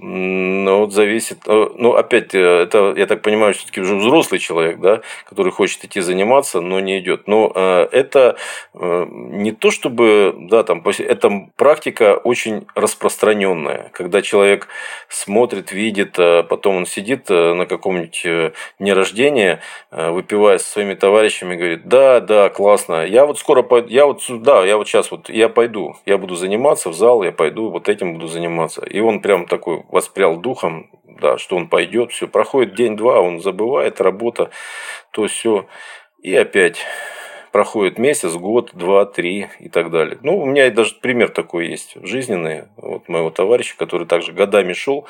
ну, зависит. Э, ну, опять, э, это, я так понимаю, все-таки уже взрослый человек, да, который хочет идти заниматься, но не идет. Но э, это не то, чтобы, да, там, это практика очень распространенная, когда человек смотрит, видит, а потом он сидит на каком-нибудь дне рождения, выпивая со своими товарищами, говорит, да, да, классно, я вот скоро пойду, я вот, да, я вот сейчас вот, я пойду, я буду заниматься в зал, я пойду, вот этим буду заниматься. И он прям такой воспрял духом, да, что он пойдет, все, проходит день-два, он забывает, работа, то все, и опять проходит месяц, год, два, три и так далее. Ну, у меня даже пример такой есть жизненный, вот моего товарища, который также годами шел,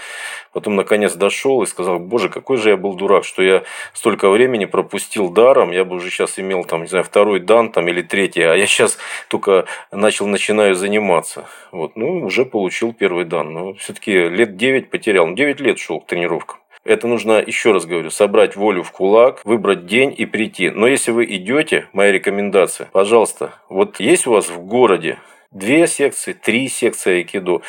потом наконец дошел и сказал, боже, какой же я был дурак, что я столько времени пропустил даром, я бы уже сейчас имел там, не знаю, второй дан там или третий, а я сейчас только начал, начинаю заниматься. Вот, ну, уже получил первый дан, но все-таки лет 9 потерял, 9 лет шел к тренировкам. Это нужно, еще раз говорю, собрать волю в кулак, выбрать день и прийти. Но если вы идете, моя рекомендация, пожалуйста, вот есть у вас в городе две секции, три секции айкидо.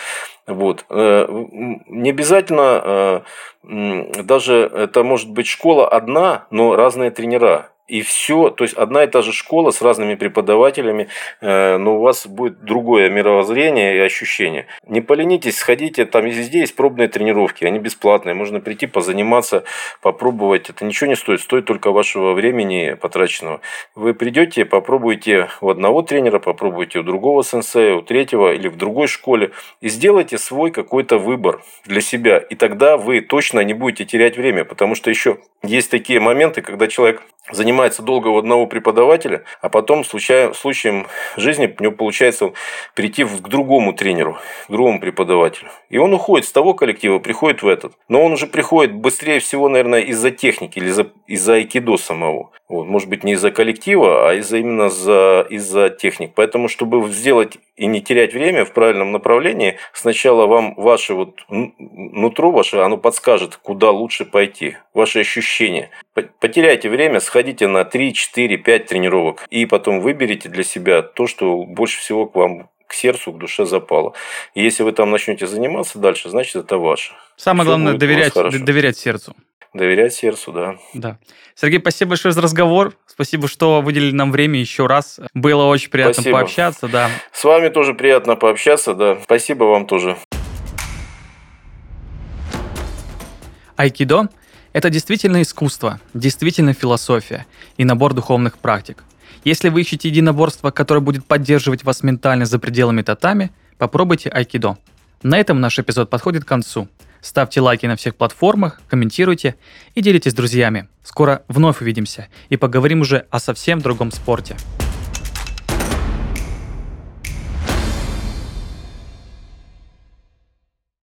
Вот. Э, не обязательно, э, даже это может быть школа одна, но разные тренера и все, то есть одна и та же школа с разными преподавателями, э, но у вас будет другое мировоззрение и ощущение. Не поленитесь, сходите, там везде есть пробные тренировки, они бесплатные, можно прийти позаниматься, попробовать, это ничего не стоит, стоит только вашего времени потраченного. Вы придете, попробуйте у одного тренера, попробуйте у другого сенсея, у третьего или в другой школе и сделайте свой какой-то выбор для себя, и тогда вы точно не будете терять время, потому что еще есть такие моменты, когда человек занимается долго у одного преподавателя, а потом случаем, случаем жизни у него получается прийти к другому тренеру, к другому преподавателю. И он уходит с того коллектива, приходит в этот. Но он уже приходит быстрее всего, наверное, из-за техники или из-за, из-за айкидо самого. Вот, может быть, не из-за коллектива, а из-за именно за, из-за техник. Поэтому, чтобы сделать и не терять время в правильном направлении, сначала вам ваше вот нутро ваше, оно подскажет, куда лучше пойти, ваши ощущения. Потеряйте время, сходите на 3, 4, 5 тренировок и потом выберите для себя то, что больше всего к вам к сердцу, к душе запало. И если вы там начнете заниматься дальше, значит, это ваше. Самое Все главное доверять, доверять сердцу. Доверять сердцу, да. Да. Сергей, спасибо большое за разговор. Спасибо, что выделили нам время еще раз. Было очень приятно спасибо. пообщаться, да. С вами тоже приятно пообщаться, да. Спасибо вам тоже. Айкидо – это действительно искусство, действительно философия и набор духовных практик. Если вы ищете единоборство, которое будет поддерживать вас ментально за пределами татами, попробуйте айкидо. На этом наш эпизод подходит к концу – Ставьте лайки на всех платформах, комментируйте и делитесь с друзьями. Скоро вновь увидимся и поговорим уже о совсем другом спорте.